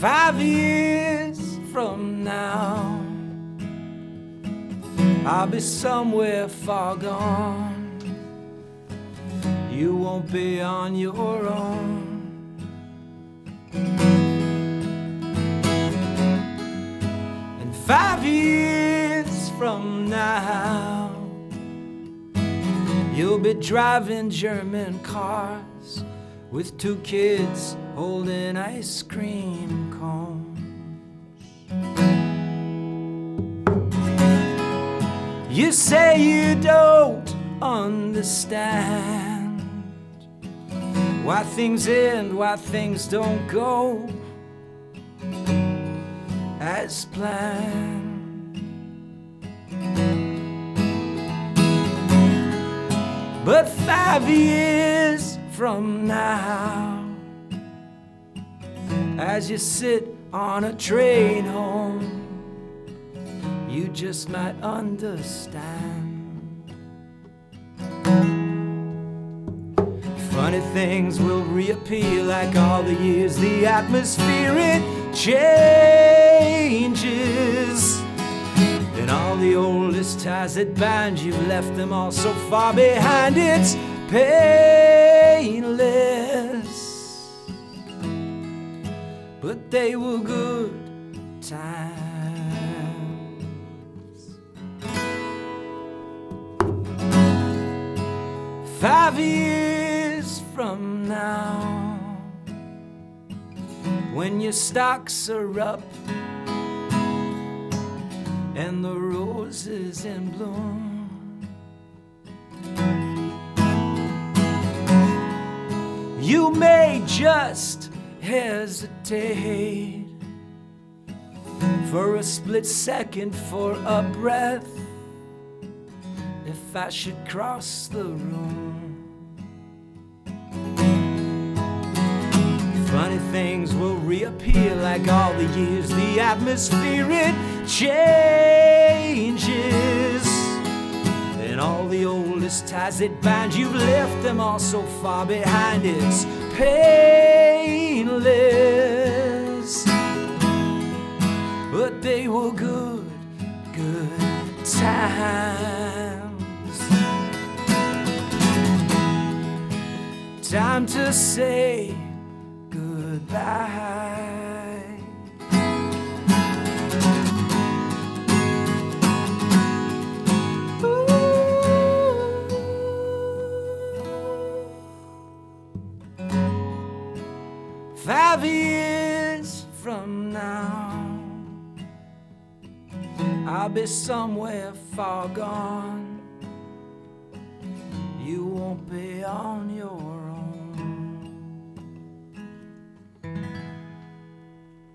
Five years from now, I'll be somewhere far gone. You won't be on your own. And five years from now, you'll be driving German cars with two kids holding ice cream cones. You say you don't understand why things end, why things don't go as planned. But five years from now, as you sit on a train home, you just might understand. Funny things will reappear like all the years, the atmosphere it changes. And all the oldest ties that bind you left them all so far behind. It's painless, they were good times. Five years from now, when your stocks are up and the roses in bloom. You may just hesitate for a split second, for a breath, if I should cross the room. Funny things will reappear like all the years, the atmosphere it changes. And all the oldest ties that bind you've left them all so far behind. It's painless, but they were good, good times. Time to say goodbye. Five years from now, I'll be somewhere far gone. You won't be on your